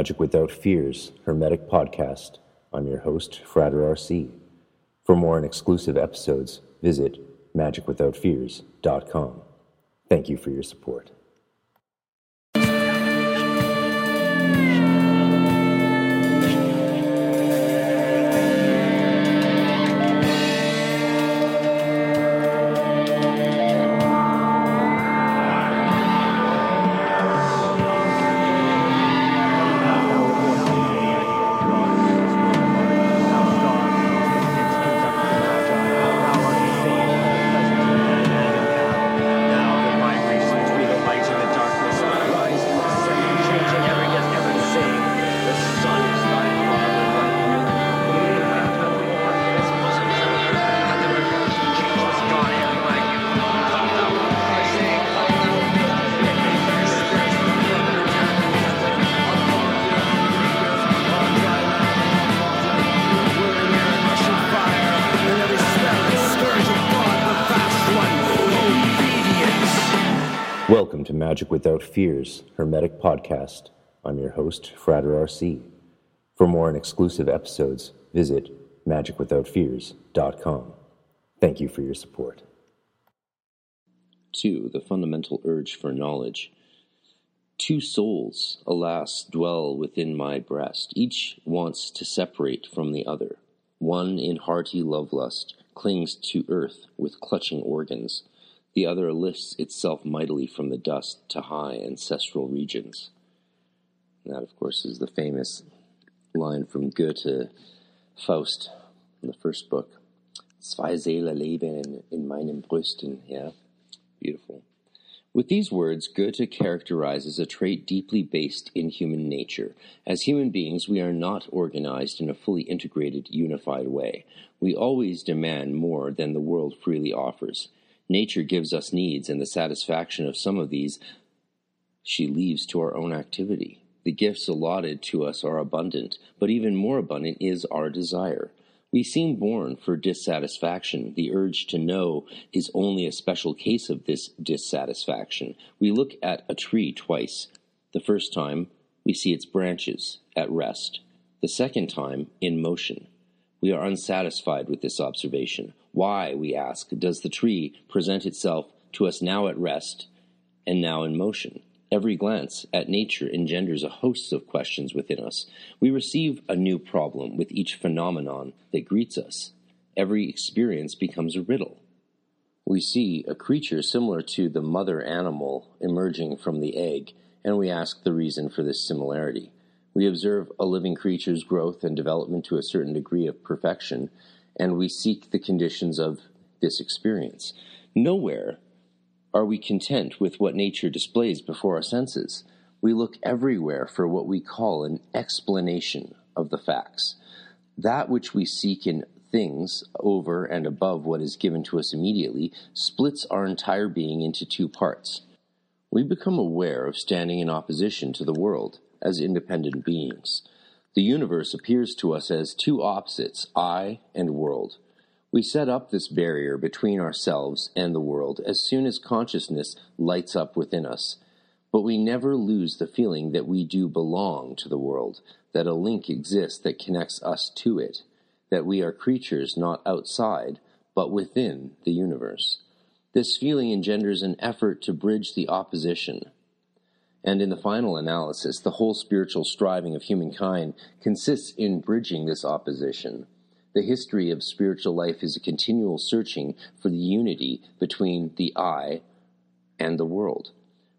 Magic Without Fears Hermetic Podcast. I'm your host, Frater RC. For more and exclusive episodes, visit magicwithoutfears.com. Thank you for your support. Welcome to Magic Without Fears Hermetic Podcast. I'm your host, Frater RC. For more and exclusive episodes, visit magicwithoutfears.com. Thank you for your support. 2. The fundamental urge for knowledge. Two souls, alas, dwell within my breast. Each wants to separate from the other. One, in hearty love lust, clings to earth with clutching organs. The other lifts itself mightily from the dust to high ancestral regions. And that, of course, is the famous line from Goethe, Faust, in the first book. Zwei Seele leben in meinen Brüsten. Yeah, beautiful. With these words, Goethe characterizes a trait deeply based in human nature. As human beings, we are not organized in a fully integrated, unified way. We always demand more than the world freely offers. Nature gives us needs, and the satisfaction of some of these she leaves to our own activity. The gifts allotted to us are abundant, but even more abundant is our desire. We seem born for dissatisfaction. The urge to know is only a special case of this dissatisfaction. We look at a tree twice. The first time, we see its branches at rest. The second time, in motion. We are unsatisfied with this observation. Why, we ask, does the tree present itself to us now at rest and now in motion? Every glance at nature engenders a host of questions within us. We receive a new problem with each phenomenon that greets us. Every experience becomes a riddle. We see a creature similar to the mother animal emerging from the egg, and we ask the reason for this similarity. We observe a living creature's growth and development to a certain degree of perfection, and we seek the conditions of this experience. Nowhere are we content with what nature displays before our senses. We look everywhere for what we call an explanation of the facts. That which we seek in things over and above what is given to us immediately splits our entire being into two parts. We become aware of standing in opposition to the world as independent beings. The universe appears to us as two opposites, I and world. We set up this barrier between ourselves and the world as soon as consciousness lights up within us. But we never lose the feeling that we do belong to the world, that a link exists that connects us to it, that we are creatures not outside, but within the universe. This feeling engenders an effort to bridge the opposition and in the final analysis, the whole spiritual striving of humankind consists in bridging this opposition. The history of spiritual life is a continual searching for the unity between the I and the world.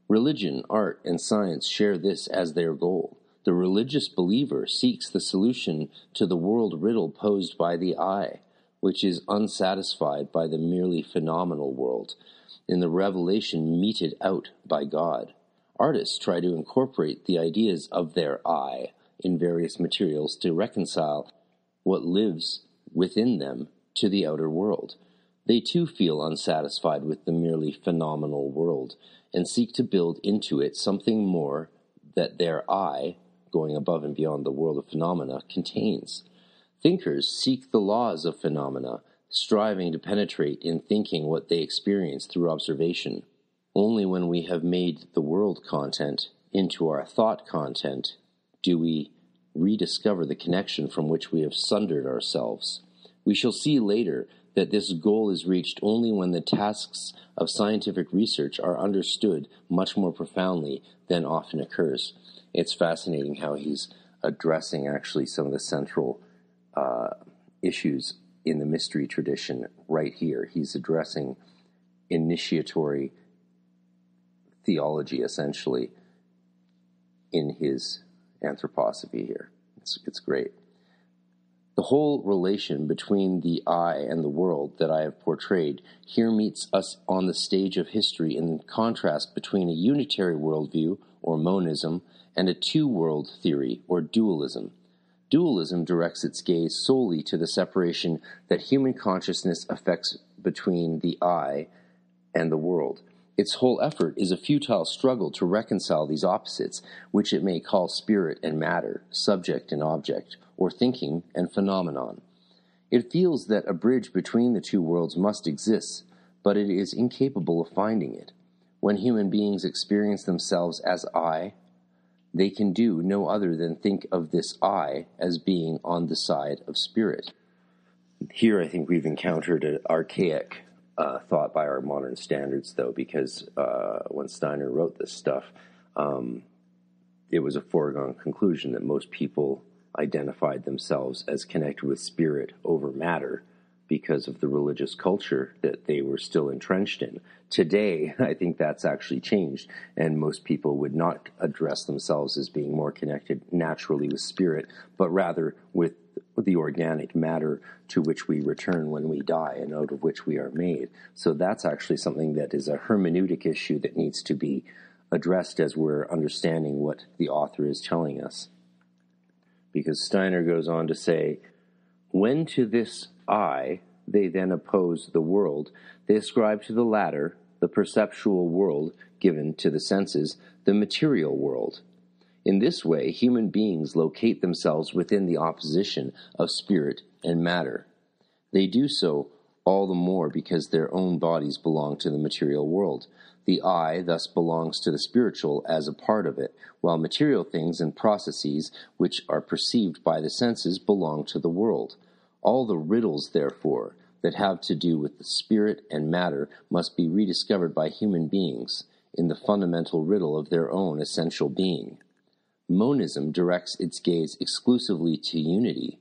Religion, art, and science share this as their goal. The religious believer seeks the solution to the world riddle posed by the I, which is unsatisfied by the merely phenomenal world, in the revelation meted out by God. Artists try to incorporate the ideas of their I in various materials to reconcile what lives within them to the outer world. They too feel unsatisfied with the merely phenomenal world and seek to build into it something more that their I, going above and beyond the world of phenomena, contains. Thinkers seek the laws of phenomena, striving to penetrate in thinking what they experience through observation. Only when we have made the world content into our thought content do we rediscover the connection from which we have sundered ourselves. We shall see later that this goal is reached only when the tasks of scientific research are understood much more profoundly than often occurs. It's fascinating how he's addressing actually some of the central uh, issues in the mystery tradition right here. He's addressing initiatory theology essentially in his anthroposophy here. It's, it's great. The whole relation between the I and the world that I have portrayed here meets us on the stage of history in contrast between a unitary worldview, or monism, and a two world theory, or dualism. Dualism directs its gaze solely to the separation that human consciousness affects between the I and the world. Its whole effort is a futile struggle to reconcile these opposites, which it may call spirit and matter, subject and object, or thinking and phenomenon. It feels that a bridge between the two worlds must exist, but it is incapable of finding it. When human beings experience themselves as I, they can do no other than think of this I as being on the side of spirit. Here, I think we've encountered an archaic uh, thought by our modern standards, though, because uh, when Steiner wrote this stuff, um, it was a foregone conclusion that most people identified themselves as connected with spirit over matter because of the religious culture that they were still entrenched in. Today, I think that's actually changed, and most people would not address themselves as being more connected naturally with spirit, but rather with the organic matter to which we return when we die and out of which we are made. So that's actually something that is a hermeneutic issue that needs to be addressed as we're understanding what the author is telling us. Because Steiner goes on to say, when to this I they then oppose the world, they ascribe to the latter, the perceptual world given to the senses, the material world. In this way, human beings locate themselves within the opposition of spirit and matter. They do so all the more because their own bodies belong to the material world. The I thus belongs to the spiritual as a part of it, while material things and processes which are perceived by the senses belong to the world. All the riddles, therefore, that have to do with the spirit and matter must be rediscovered by human beings in the fundamental riddle of their own essential being. Monism directs its gaze exclusively to unity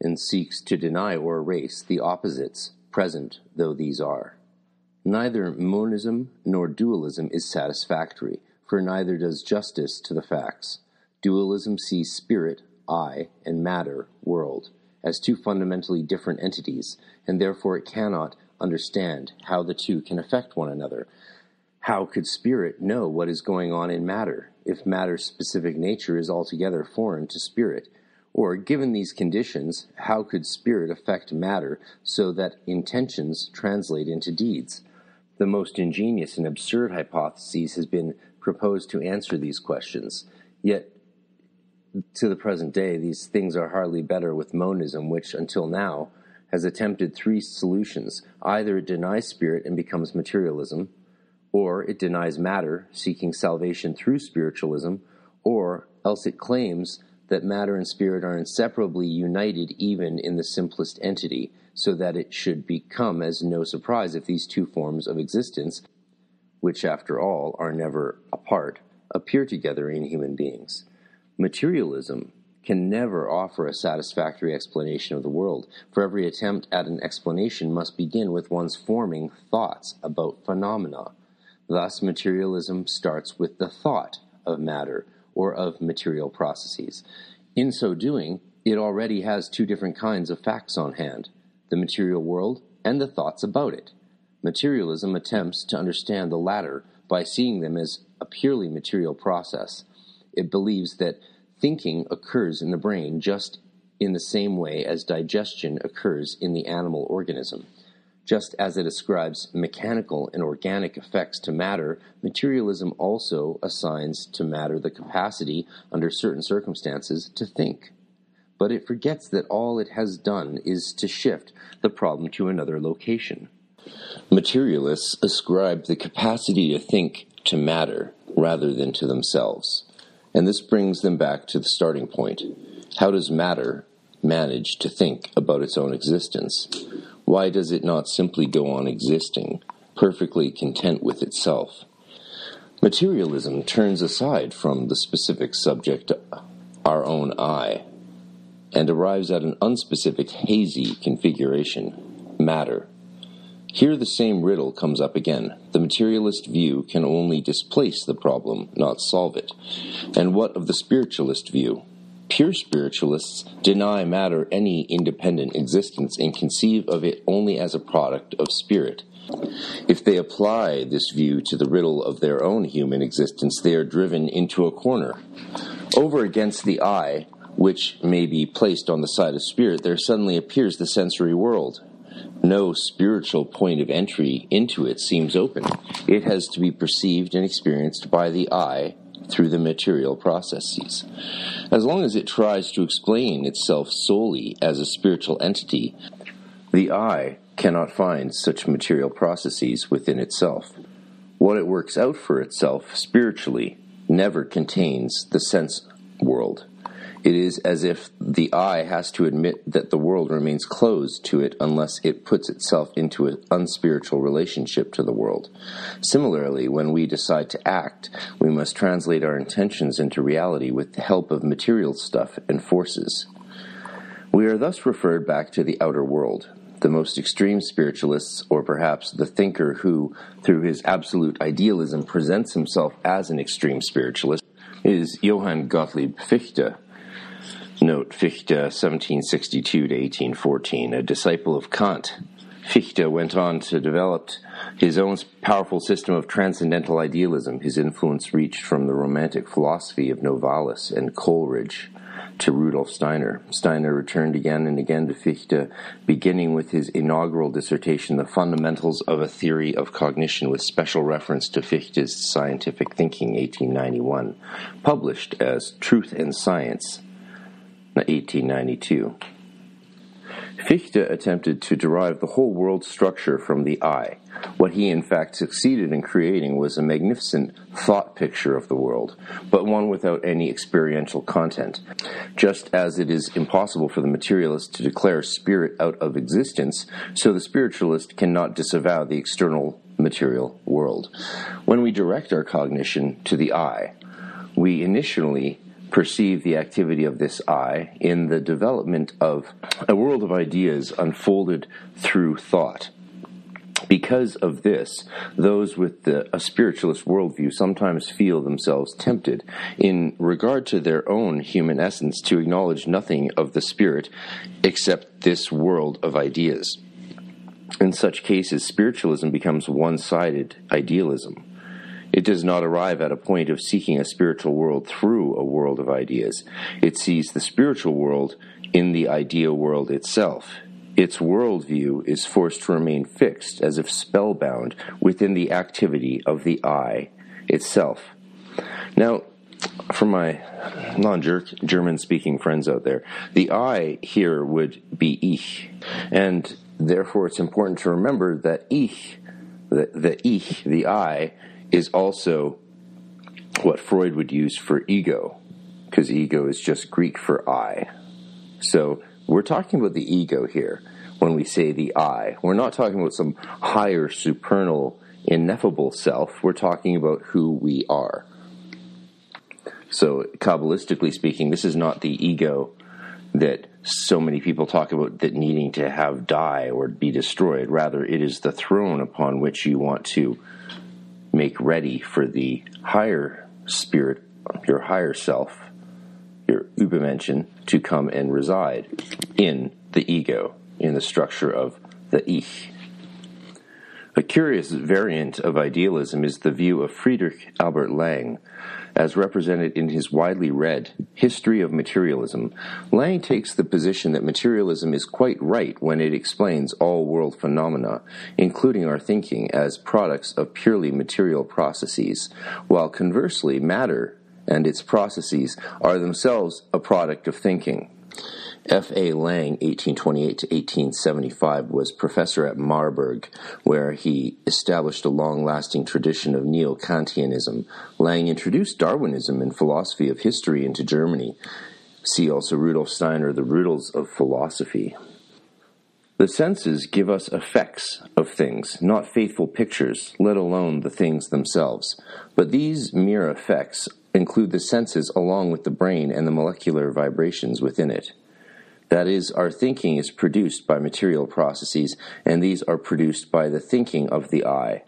and seeks to deny or erase the opposites, present though these are. Neither monism nor dualism is satisfactory, for neither does justice to the facts. Dualism sees spirit, I, and matter, world, as two fundamentally different entities, and therefore it cannot understand how the two can affect one another. How could spirit know what is going on in matter? If matter's specific nature is altogether foreign to spirit? Or, given these conditions, how could spirit affect matter so that intentions translate into deeds? The most ingenious and absurd hypotheses has been proposed to answer these questions. Yet, to the present day, these things are hardly better with monism, which, until now, has attempted three solutions. Either it denies spirit and becomes materialism, or it denies matter, seeking salvation through spiritualism, or else it claims that matter and spirit are inseparably united even in the simplest entity, so that it should become as no surprise if these two forms of existence, which after all are never apart, appear together in human beings. Materialism can never offer a satisfactory explanation of the world, for every attempt at an explanation must begin with one's forming thoughts about phenomena. Thus, materialism starts with the thought of matter or of material processes. In so doing, it already has two different kinds of facts on hand the material world and the thoughts about it. Materialism attempts to understand the latter by seeing them as a purely material process. It believes that thinking occurs in the brain just in the same way as digestion occurs in the animal organism. Just as it ascribes mechanical and organic effects to matter, materialism also assigns to matter the capacity, under certain circumstances, to think. But it forgets that all it has done is to shift the problem to another location. Materialists ascribe the capacity to think to matter rather than to themselves. And this brings them back to the starting point. How does matter manage to think about its own existence? Why does it not simply go on existing, perfectly content with itself? Materialism turns aside from the specific subject, our own I, and arrives at an unspecific, hazy configuration matter. Here the same riddle comes up again. The materialist view can only displace the problem, not solve it. And what of the spiritualist view? Pure spiritualists deny matter any independent existence and conceive of it only as a product of spirit. If they apply this view to the riddle of their own human existence, they are driven into a corner. Over against the I, which may be placed on the side of spirit, there suddenly appears the sensory world. No spiritual point of entry into it seems open. It has to be perceived and experienced by the I through the material processes. As long as it tries to explain itself solely as a spiritual entity, the I cannot find such material processes within itself. What it works out for itself spiritually never contains the sense world. It is as if the I has to admit that the world remains closed to it unless it puts itself into an unspiritual relationship to the world. Similarly, when we decide to act, we must translate our intentions into reality with the help of material stuff and forces. We are thus referred back to the outer world. The most extreme spiritualists, or perhaps the thinker who, through his absolute idealism, presents himself as an extreme spiritualist, is Johann Gottlieb Fichte Note Fichte, 1762 to 1814, a disciple of Kant. Fichte went on to develop his own powerful system of transcendental idealism. His influence reached from the Romantic philosophy of Novalis and Coleridge to Rudolf Steiner. Steiner returned again and again to Fichte, beginning with his inaugural dissertation, The Fundamentals of a Theory of Cognition, with special reference to Fichte's Scientific Thinking, 1891, published as Truth and Science, 1892. Fichte attempted to derive the whole world structure from the I. What he in fact succeeded in creating was a magnificent thought picture of the world, but one without any experiential content. Just as it is impossible for the materialist to declare spirit out of existence, so the spiritualist cannot disavow the external material world. When we direct our cognition to the I, we initially perceive the activity of this I in the development of a world of ideas unfolded through thought. Because of this, those with the, a spiritualist worldview sometimes feel themselves tempted, in regard to their own human essence, to acknowledge nothing of the spirit except this world of ideas. In such cases, spiritualism becomes one sided idealism. It does not arrive at a point of seeking a spiritual world through a world of ideas. It sees the spiritual world in the idea world itself. Its worldview is forced to remain fixed, as if spellbound, within the activity of the I itself. Now, for my non German speaking friends out there, the I here would be ich. And therefore, it's important to remember that ich, the, the ich, the I, is also what Freud would use for ego, because ego is just Greek for I. So we're talking about the ego here when we say the I. We're not talking about some higher, supernal, ineffable self. We're talking about who we are. So, Kabbalistically speaking, this is not the ego that so many people talk about that needing to have die or be destroyed. Rather, it is the throne upon which you want to make ready for the higher spirit, your higher self, your Übermenschen, to come and reside in the ego, in the structure of the Ich. A curious variant of idealism is the view of Friedrich Albert Lang, as represented in his widely read History of Materialism, Lang takes the position that materialism is quite right when it explains all world phenomena, including our thinking, as products of purely material processes, while conversely, matter and its processes are themselves a product of thinking. F. A. Lang, 1828 to 1875, was professor at Marburg, where he established a long lasting tradition of neo Kantianism. Lang introduced Darwinism and philosophy of history into Germany. See also Rudolf Steiner, The Riddles of Philosophy. The senses give us effects of things, not faithful pictures, let alone the things themselves. But these mere effects include the senses along with the brain and the molecular vibrations within it. That is, our thinking is produced by material processes, and these are produced by the thinking of the I.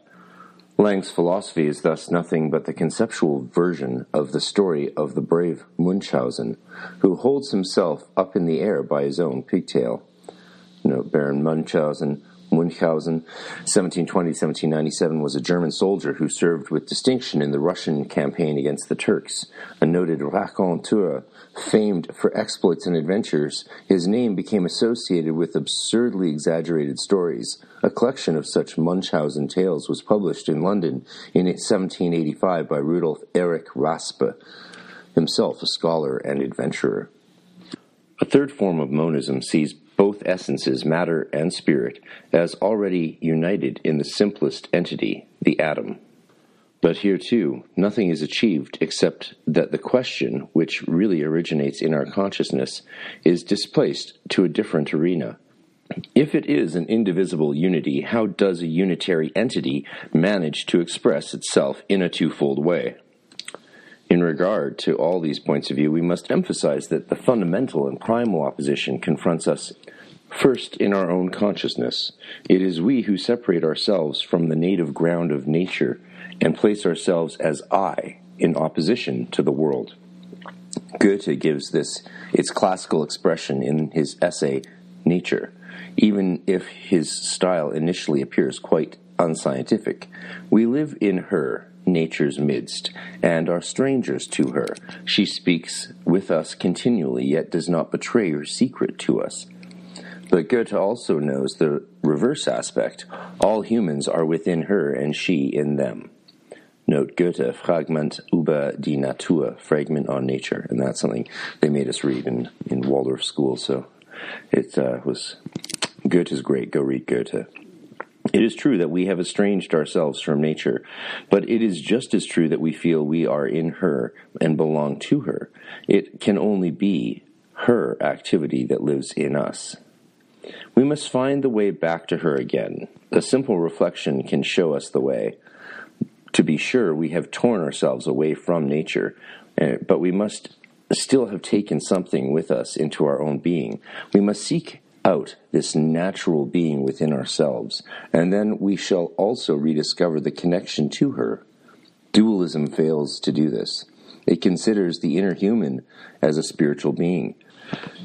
Lang's philosophy is thus nothing but the conceptual version of the story of the brave Munchausen, who holds himself up in the air by his own pigtail. Note Baron Munchausen Munchausen, 1720-1797, was a German soldier who served with distinction in the Russian campaign against the Turks. A noted raconteur, famed for exploits and adventures, his name became associated with absurdly exaggerated stories. A collection of such Munchausen tales was published in London in 1785 by Rudolf Erich Raspe, himself a scholar and adventurer. A third form of monism sees both essences, matter and spirit, as already united in the simplest entity, the atom. But here too, nothing is achieved except that the question, which really originates in our consciousness, is displaced to a different arena. If it is an indivisible unity, how does a unitary entity manage to express itself in a twofold way? In regard to all these points of view, we must emphasize that the fundamental and primal opposition confronts us first in our own consciousness. It is we who separate ourselves from the native ground of nature and place ourselves as I in opposition to the world. Goethe gives this its classical expression in his essay Nature, even if his style initially appears quite unscientific. We live in her, nature's midst, and are strangers to her. She speaks with us continually, yet does not betray her secret to us. But Goethe also knows the reverse aspect. All humans are within her, and she in them. Note Goethe, Fragment über die Natur, Fragment on Nature, and that's something they made us read in, in Waldorf school, so it uh, was Goethe's great. Go read Goethe. It is true that we have estranged ourselves from nature, but it is just as true that we feel we are in her and belong to her. It can only be her activity that lives in us. We must find the way back to her again. A simple reflection can show us the way. To be sure, we have torn ourselves away from nature, eh, but we must still have taken something with us into our own being. We must seek out this natural being within ourselves, and then we shall also rediscover the connection to her. Dualism fails to do this. It considers the inner human as a spiritual being,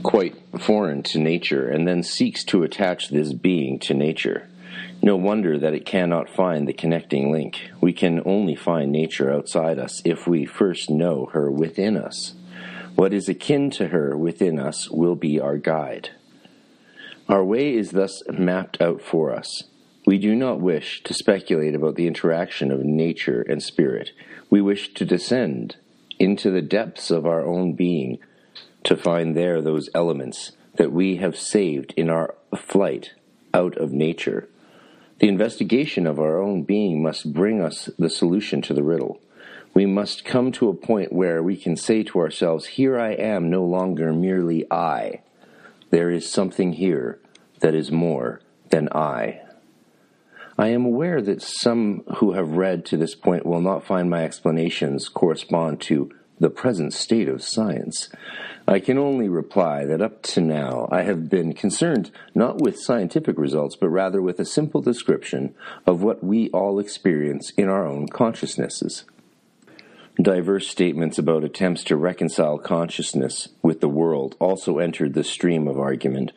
quite foreign to nature, and then seeks to attach this being to nature. No wonder that it cannot find the connecting link. We can only find nature outside us if we first know her within us. What is akin to her within us will be our guide. Our way is thus mapped out for us. We do not wish to speculate about the interaction of nature and spirit. We wish to descend into the depths of our own being to find there those elements that we have saved in our flight out of nature. The investigation of our own being must bring us the solution to the riddle. We must come to a point where we can say to ourselves, Here I am, no longer merely I. There is something here that is more than I. I am aware that some who have read to this point will not find my explanations correspond to the present state of science. I can only reply that up to now I have been concerned not with scientific results, but rather with a simple description of what we all experience in our own consciousnesses. Diverse statements about attempts to reconcile consciousness with the world also entered the stream of argument,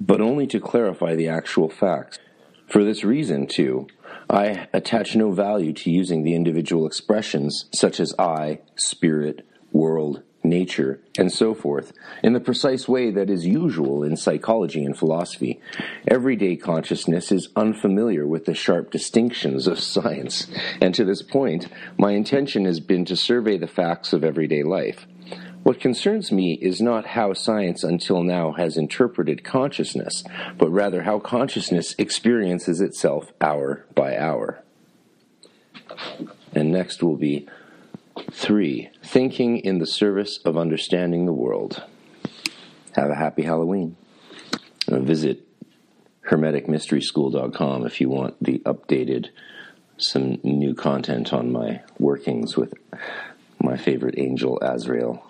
but only to clarify the actual facts. For this reason, too, I attach no value to using the individual expressions such as I, spirit, world, nature, and so forth, in the precise way that is usual in psychology and philosophy. Everyday consciousness is unfamiliar with the sharp distinctions of science, and to this point, my intention has been to survey the facts of everyday life. What concerns me is not how science until now has interpreted consciousness, but rather how consciousness experiences itself hour by hour. And next will be three, thinking in the service of understanding the world. Have a happy Halloween. Uh, visit hermeticmysteryschool.com if you want the updated, some new content on my workings with my favorite angel, Azrael.